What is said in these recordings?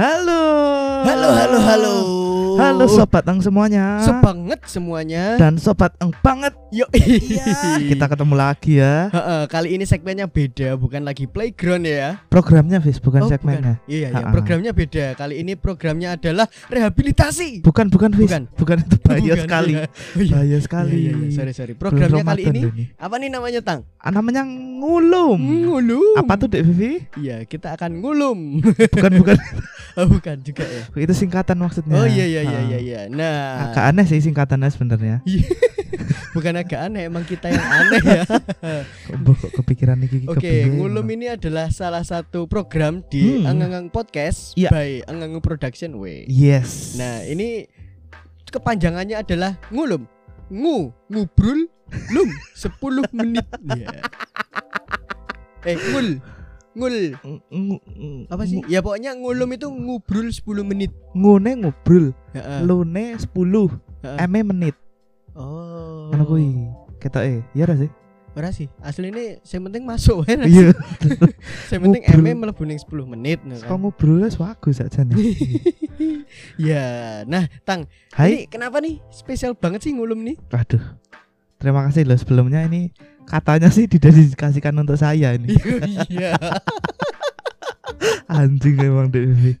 Halo. Halo, halo, halo. Halo sobat ang semuanya. Sebanget semuanya. dan sobat ang banget. Yo, Iya, kita ketemu lagi ya. Heeh, kali ini segmennya beda, bukan lagi playground ya. Programnya Fis, bukan Oh, segmennya. Iya, iya, Ha-ha. programnya beda. Kali ini programnya adalah rehabilitasi. Bukan, bukan Fis. Bukan. Bukan itu bahaya Bukan, sekali. iya. Oh, iya. Bahaya sekali. Iya, iya, iya, sorry, sorry. Belum Programnya kali ini loh apa nih namanya, Tang? Ah, namanya ngulum. Ngulum. Apa tuh Dek Vivi? Iya, kita akan ngulum. Bukan, bukan. oh, bukan juga ya. itu singkatan maksudnya. Oh iya iya iya Ah. iya iya. Nah, Agak aneh sih singkatannya sebenarnya. bukan agak aneh, emang kita yang aneh ya. Kok kok kepikiran iki Oke, Ngulum ini adalah salah satu program di Hmm. Angangang Podcast Iya. by Angangang Production Way. Yes. Nah, ini kepanjangannya adalah ngulum. Ngu, ngubrul, lum 10 menit. Iya. Eh, ngul. Ngul. Ng- ng- ng- Apa sih? Ya pokoknya ngulum itu ngubrul 10 menit. Ngune ngobrol, Heeh. lune 10, Heeh. eme menit. Oh. Ngono kuwi. Ketoke, ya ora sih? Ora sih. Asli ini yang penting masuk wae. Iya. Yang penting Ngubrul. ME mlebu ning 10 menit nah Kok kan. ngobrol wis bagus aja nih. Ya, nah, Tang, Hai. ini kenapa nih spesial banget sih ngulum nih? Aduh. Terima kasih loh sebelumnya ini katanya sih didedikasikan untuk saya ini. Iya. Anjing emang Devi.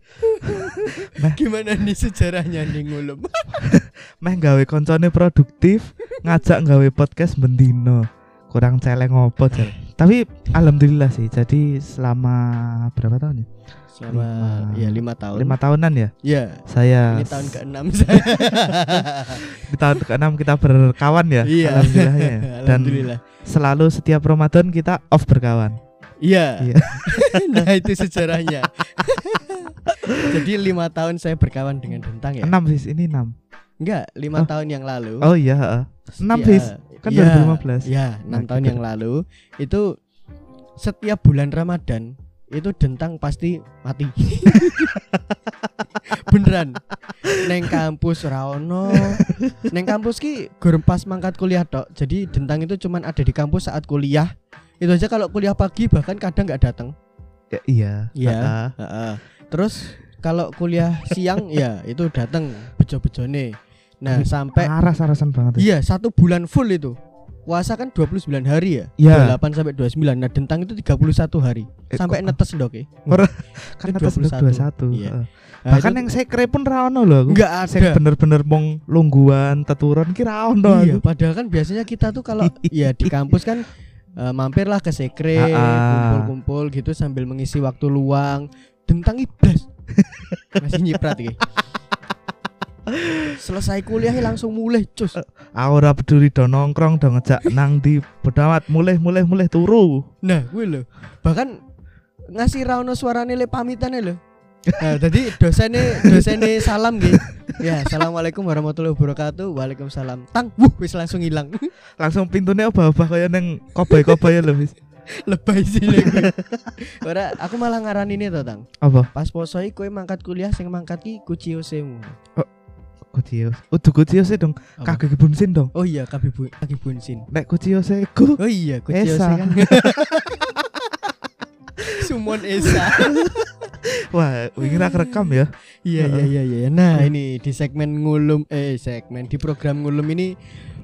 Gimana nih sejarahnya nih ngulum? Meh gawe koncone produktif, ngajak gawe podcast bendino. Kurang celeng opo Jel. Tapi alhamdulillah sih. Jadi selama berapa tahun ya? Selama Lima. ya lima tahun. Lima tahunan ya. Ya. Saya Ini tahun ke-6 saya. di tahun ke-6 kita berkawan ya. Iya. Alhamdulillahnya ya. Dan Alhamdulillah. selalu setiap Ramadan kita off berkawan. Iya. Iya. nah itu sejarahnya. Jadi lima tahun saya berkawan dengan Dentang ya? 6 Fis, ini 6. Enggak, lima Oh. tahun yang lalu. Oh iya. 6 Ya, Fis. Kan ya, 2015. Ya, enam Nah, tahun gitu. yang lalu itu setiap bulan Ramadan itu Dentang pasti mati. Beneran. Neng kampus Raono. Neng kampus ki gurung pas mangkat kuliah tok. Jadi Dentang itu cuman ada di kampus saat kuliah. Itu aja kalau kuliah pagi bahkan kadang nggak datang. Ya, iya. Iya. heeh. Heeh. Terus kalau kuliah siang ya itu datang bejo-bejone. Nah, sampai Aras-arasan banget. Iya, satu bulan full itu. Puasa kan 29 hari ya. Iya. 28 sampai 29. Nah, dentang itu 31 hari. Eh, sampai kok- netes ndok ya. kan atas 21. 21. Iya. Nah, Bahkan itu- yang sekre pun ra ono lho aku. enggak ada. bener-bener mong lungguan teturon ki ra ono Iya, aku. padahal kan biasanya kita tuh kalau ya di kampus kan eh, mampirlah ke sekre, kumpul-kumpul gitu sambil mengisi waktu luang. Dentang iblas. Masih nyiprat iki. Selesai kuliah langsung mulai cus. Aku ora peduli do nongkrong do ngejak nang di bedawat mulai mulai mulai turu. Nah, gue loh. Bahkan ngasih rano suarane le pamitan lho. Nah, tadi dosennya dosennya salam gitu. Ya, assalamualaikum warahmatullahi wabarakatuh. Waalaikumsalam. Tang, wuh, wis langsung hilang. Langsung pintunya obah-obah kaya neng kobay-kobay lho wis. Lebay sih. Ora, aku malah ngaran ini to, Tang. Apa? Pas poso iki kowe mangkat kuliah sing mangkat ki kuciosemu. Kucios. Udah kucios dong. Apa? Kaki bunsin dong. Oh iya, kaki bu kaki bunsin. Nek kucios ku Oh iya, kuciose Esa. kan. Sumon Esa. Wah, wingi ra kerekam ya. Iya iya iya iya. Nah, ini di segmen ngulum eh segmen di program ngulum ini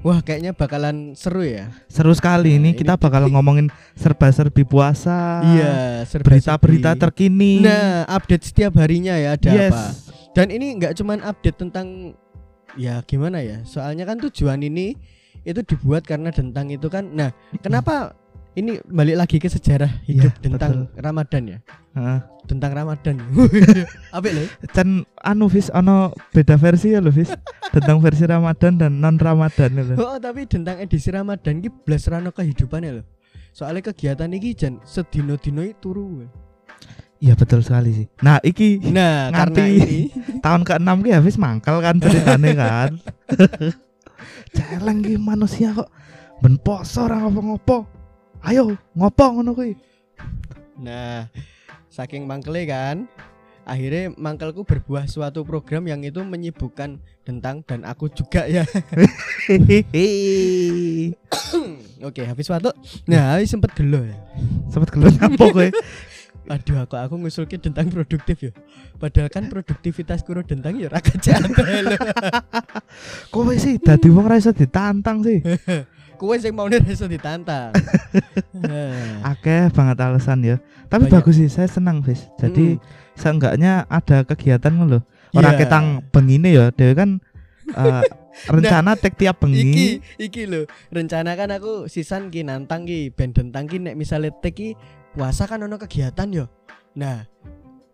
wah kayaknya bakalan seru ya. Seru sekali ini Nah, kita bakal ngomongin serba-serbi puasa. iya, Berita-berita terkini. Nah, update setiap harinya ya ada yes. apa. Dan ini nggak cuman update tentang ya gimana ya? Soalnya kan tujuan ini itu dibuat karena tentang itu kan. Nah, kenapa ini balik lagi ke sejarah hidup Iya, tentang Ramadan ya? Heeh. Tentang Ramadan. Apa lho? Can anu Fis ono beda versi ya lho Fis. Tentang versi Ramadan dan non Ramadan lho. Oh, tapi tentang edisi Ramadan ki blas rano kehidupannya loh. Soalnya kegiatan iki jan sedino-dino iki turu. Iya betul sekali sih. Nah, iki Nah, karena Nganti- ini tahun ke-6 ki habis mangkal kan ceritane kan. Celeng ki manusia kok ben poso ora ngopo-ngopo. Ayo ngopo ngono kuwi. Nah, saking mangkele kan, akhirnya mangkelku berbuah suatu program yang itu menyibukkan tentang dan aku juga ya. Oke, habis waktu. Nah, habis sempet gelo ya. Sempet gelon apa kowe? Aduh aku aku ngusulke tentang produktif ya. Padahal kan produktivitas kuro tentang ya raga jadel. Kowe sih dadi wong ra iso ditantang sih. Kowe sing mau iso ditantang. Heh. Akeh banget alasan ya. Tapi Banyak. bagus sih, saya senang, Fis. Jadi seenggaknya ada kegiatan ngono lho. Ora Iya. ketang bengine ya, dhewe kan eh, rencana tek tiap Iki bengi. iki lho, rencana kan aku sisan ki nantang ki ben dentang ki nek misale tek ki puasa kan ono kegiatan yo. Nah,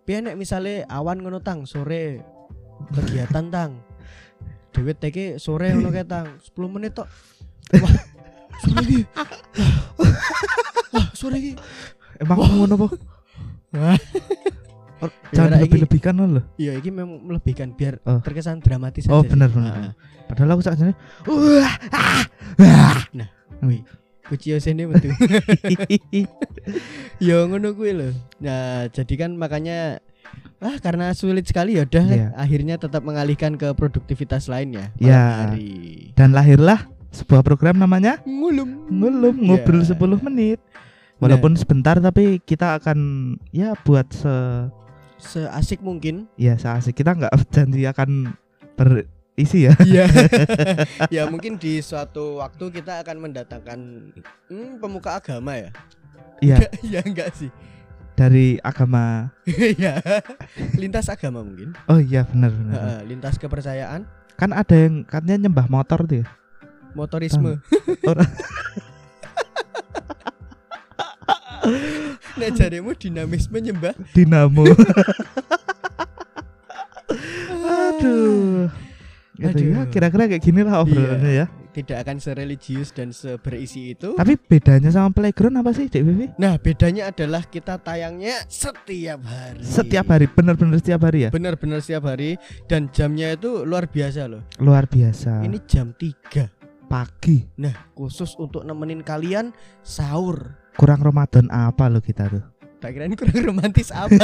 piye nek misale awan ngono tang sore kegiatan tang. Dewe tek ki sore ngono kae tang 10 menit tok. Wah. Sore ki. Wah, sore ki. Emang ngono apa? Jangan lebih-lebihkan ngono lho. Iya, iki memang melebihkan biar Oh. terkesan dramatis Oh, benar, benar, Ah. Padahal aku sakjane wah ah, wah. Wih, kuciyo sini betul. Ya ngono kuwi lho. Nah, jadi kan makanya ah karena sulit sekali ya udah Iya. akhirnya tetap mengalihkan ke produktivitas lainnya. Ya. hari. Dan lahirlah sebuah program namanya Ngulum. Ngelum Ya. ngobrol 10 menit. Walaupun sebentar tapi kita akan ya buat se Seasik mungkin. ya seasik kita nggak janji akan berisi ya. Iya. ya mungkin di suatu waktu kita akan mendatangkan hmm, pemuka agama ya. Iya Enggak, ya enggak sih. dari agama. ya. Lintas agama mungkin. Oh iya benar benar. Heeh, lintas kepercayaan, Kan ada yang katanya nyembah motor tuh ya. Motorisme. Nek jaremu dinamisme nyembah dinamo. Aduh. Gitu ya, Aduh. kira-kira kayak gini lah obrolannya ya. tidak akan sereligius dan seberisi itu. Tapi bedanya sama playground apa sih, Dek Vivi? Nah, bedanya adalah kita tayangnya setiap hari. Setiap hari, bener-bener setiap hari ya? Benar-benar setiap hari dan jamnya itu luar biasa loh. Luar biasa. Ini jam 3. Pagi. Nah, khusus untuk nemenin kalian sahur. Kurang Ramadan apa lo kita tuh? Tak kira ini kurang romantis apa?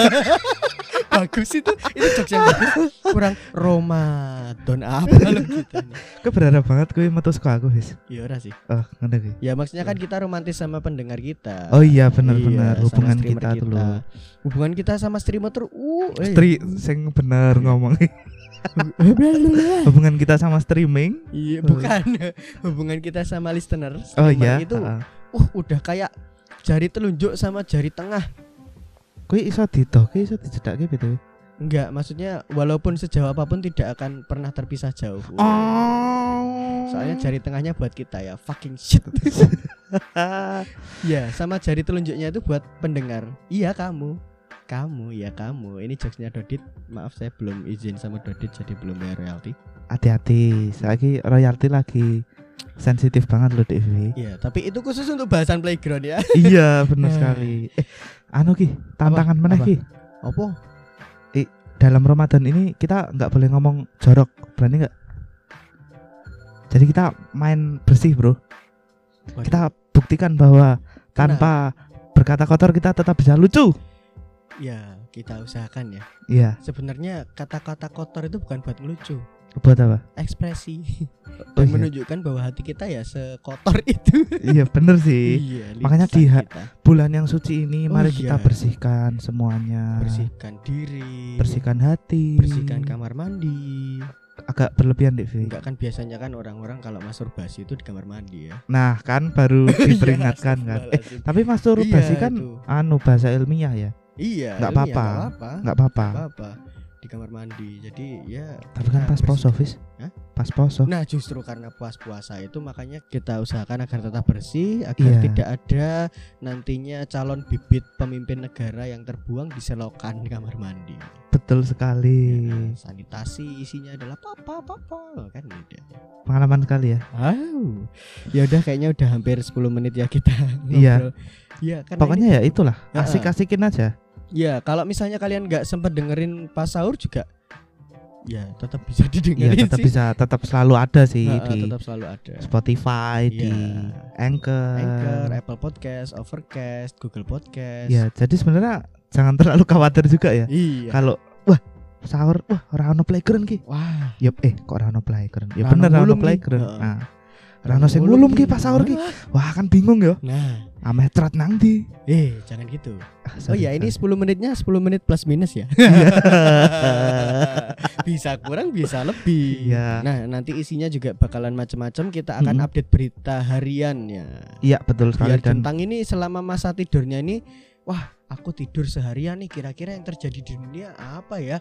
bagus itu, itu jokes yang bagus. Kurang Ramadan apa lo kita nih? Kau berharap banget kau metu suka aku, Fis. Ya ora sih. Oh, ki. Ya maksudnya kan kita romantis sama pendengar kita. Oh iya benar-benar Iya, sama hubungan streamer kita, tuh lo. Hubungan kita sama streamer tuh uh eh. Stri sing bener ngomong. Hubungan kita sama streaming. Iya, bukan. Hubungan kita sama listener. Oh iya. Itu heeh. uh udah kayak jari telunjuk sama jari tengah. Kuwi iso didoke iso dijedake gitu. Enggak, maksudnya walaupun sejauh apa pun tidak akan pernah terpisah jauh. Oh. Soalnya jari tengahnya buat kita ya, fucking shit. ya, sama jari telunjuknya itu buat pendengar. Iya kamu. Kamu ya kamu. Ini jokesnya Dodit. Maaf saya belum izin sama Dodit jadi belum bayar royalti. hati-hati. Saiki royalti lagi sensitif banget loh Devi. Iya, tapi itu khusus untuk bahasan playground ya. iya, benar Eh. sekali. Eh, anu ki, tantangan mana ki? Apa? Dalam Ramadan ini kita nggak boleh ngomong jorok, berani nggak? Jadi kita main bersih, bro. Kita buktikan bahwa tanpa berkata kotor kita tetap bisa lucu. Ya kita usahakan ya. Iya, Sebenarnya kata-kata kotor itu bukan buat ngelucu, buat apa? ekspresi Oh, dan iya. menunjukkan bahwa hati kita ya sekotor itu. iya, bener sih. iya, Makanya di kita. Bulan yang suci ini Oh, mari iya. kita bersihkan semuanya. bersihkan diri, Bersihkan hati. bersihkan kamar mandi. Agak berlebihan, Dek Vi. Enggak kan biasanya kan orang-orang kalau masturbasi itu di kamar mandi ya. Nah, kan baru diperingatkan kan. Eh, tapi masturbasi Iya, kan itu. anu bahasa ilmiah ya. Iya, nggak ilmiah, apa-apa. nggak apa-apa. Apa-apa. Di kamar mandi. Jadi ya Tapi kan kita pas poso. Fis. Hah? Pas poso. Nah, justru karena puas-puasa itu makanya kita usahakan agar tetap bersih, agar Iya. tidak ada nantinya calon bibit pemimpin negara yang terbuang di selokan kamar mandi. Betul sekali. Ya, sanitasi isinya adalah papa papa kan tidak. Pengalaman sekali ya. Wow. Ya udah kayaknya udah hampir 10 menit ya kita Iya. Iya, Pokoknya ini- ya itulah, asik-asikin aja. Ya, kalau misalnya kalian nggak sempat dengerin pas sahur juga ya tetap bisa didengerin tetap sih. bisa tetap selalu ada sih Heeh, di tetap selalu ada. Spotify, di Iya. Anchor. Anchor, Apple Podcast, Overcast, Google Podcast. Ya, jadi sebenarnya jangan terlalu khawatir juga ya. Iya. Kalau wah sahur wah ora ono playground ki. Wah, Yup, eh kok ora ono playground? Ya bener ora ono playground. Nah, Rano sing ngulum ki pas sahur ki. Wah, kan bingung ya. Nah, Ameh trat nang di. eh jangan gitu. Ah, Oh iya, ini sorry. 10 menitnya 10 menit plus minus ya. bisa kurang, bisa lebih. Iya. Nah, nanti isinya juga bakalan macam-macam. Kita akan Mm-mm. update berita hariannya. Iya, betul sekali Biar dan tentang ini selama masa tidurnya ini, wah, aku tidur seharian nih. Kira-kira yang terjadi di dunia apa ya?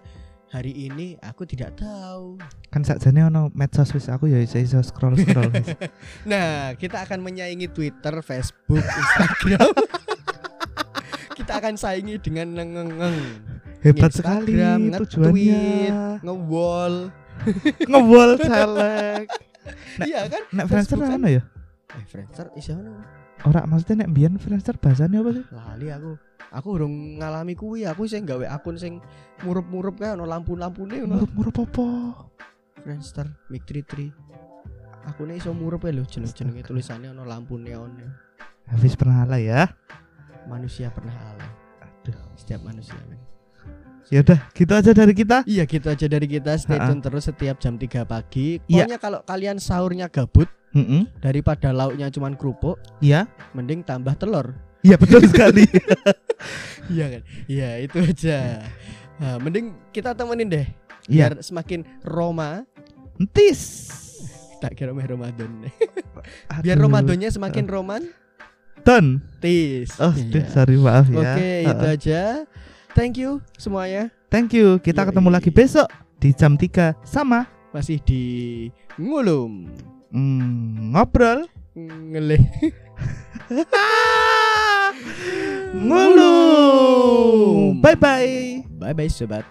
Hari ini aku tidak tahu. kan sakjane ono medsos wis aku ya iso iso scroll-scroll wis. Nah, kita akan menyaingi Twitter, Facebook, Instagram. kita akan saingi dengan ngengeng, Hebat Instagram, sekali tujuannya. nge-wall. Ngewol celek. Iya kan? Nek Friendster kan- ono ya? Eh, Friendster isi ono. Ora maksudnya nek mbiyen Friendster bahasane apa sih? Lali aku. Aku urung ngalami kuwi, aku sing gawe akun sing murup-murup kae ono lampu-lampune ono. Murup-murup apa? Friendster, Mic 33. Akune iso murup ya lho jeneng-jenenge tulisannya ono lampu neon. Habis pernah lah ya. Manusia pernah alay. Aduh. Setiap manusia, men. Ya udah, gitu aja dari kita. Iya gitu aja dari kita Stay tune terus setiap jam 3 pagi Iya. Pokoknya kalau kalian sahurnya gabut Heeh. Daripada lauknya cuman kerupuk Iya. Mending tambah telur Iya betul sekali. Iya kan Iya itu aja nah, Mending kita temenin deh Iya. Biar semakin Roma Entis. Tak kira meh Ramadan. Biar Ramadannya semakin romantis Ton. Oh, Iya. aduh, sorry maaf ya. Oke itu Heeh. aja Thank you semuanya Thank you. Kita Yoi. ketemu lagi besok di jam 3 sama Masih di Ngulum mm, ngobrol Ngeleh ngulum. Bye bye. Bye bye sobat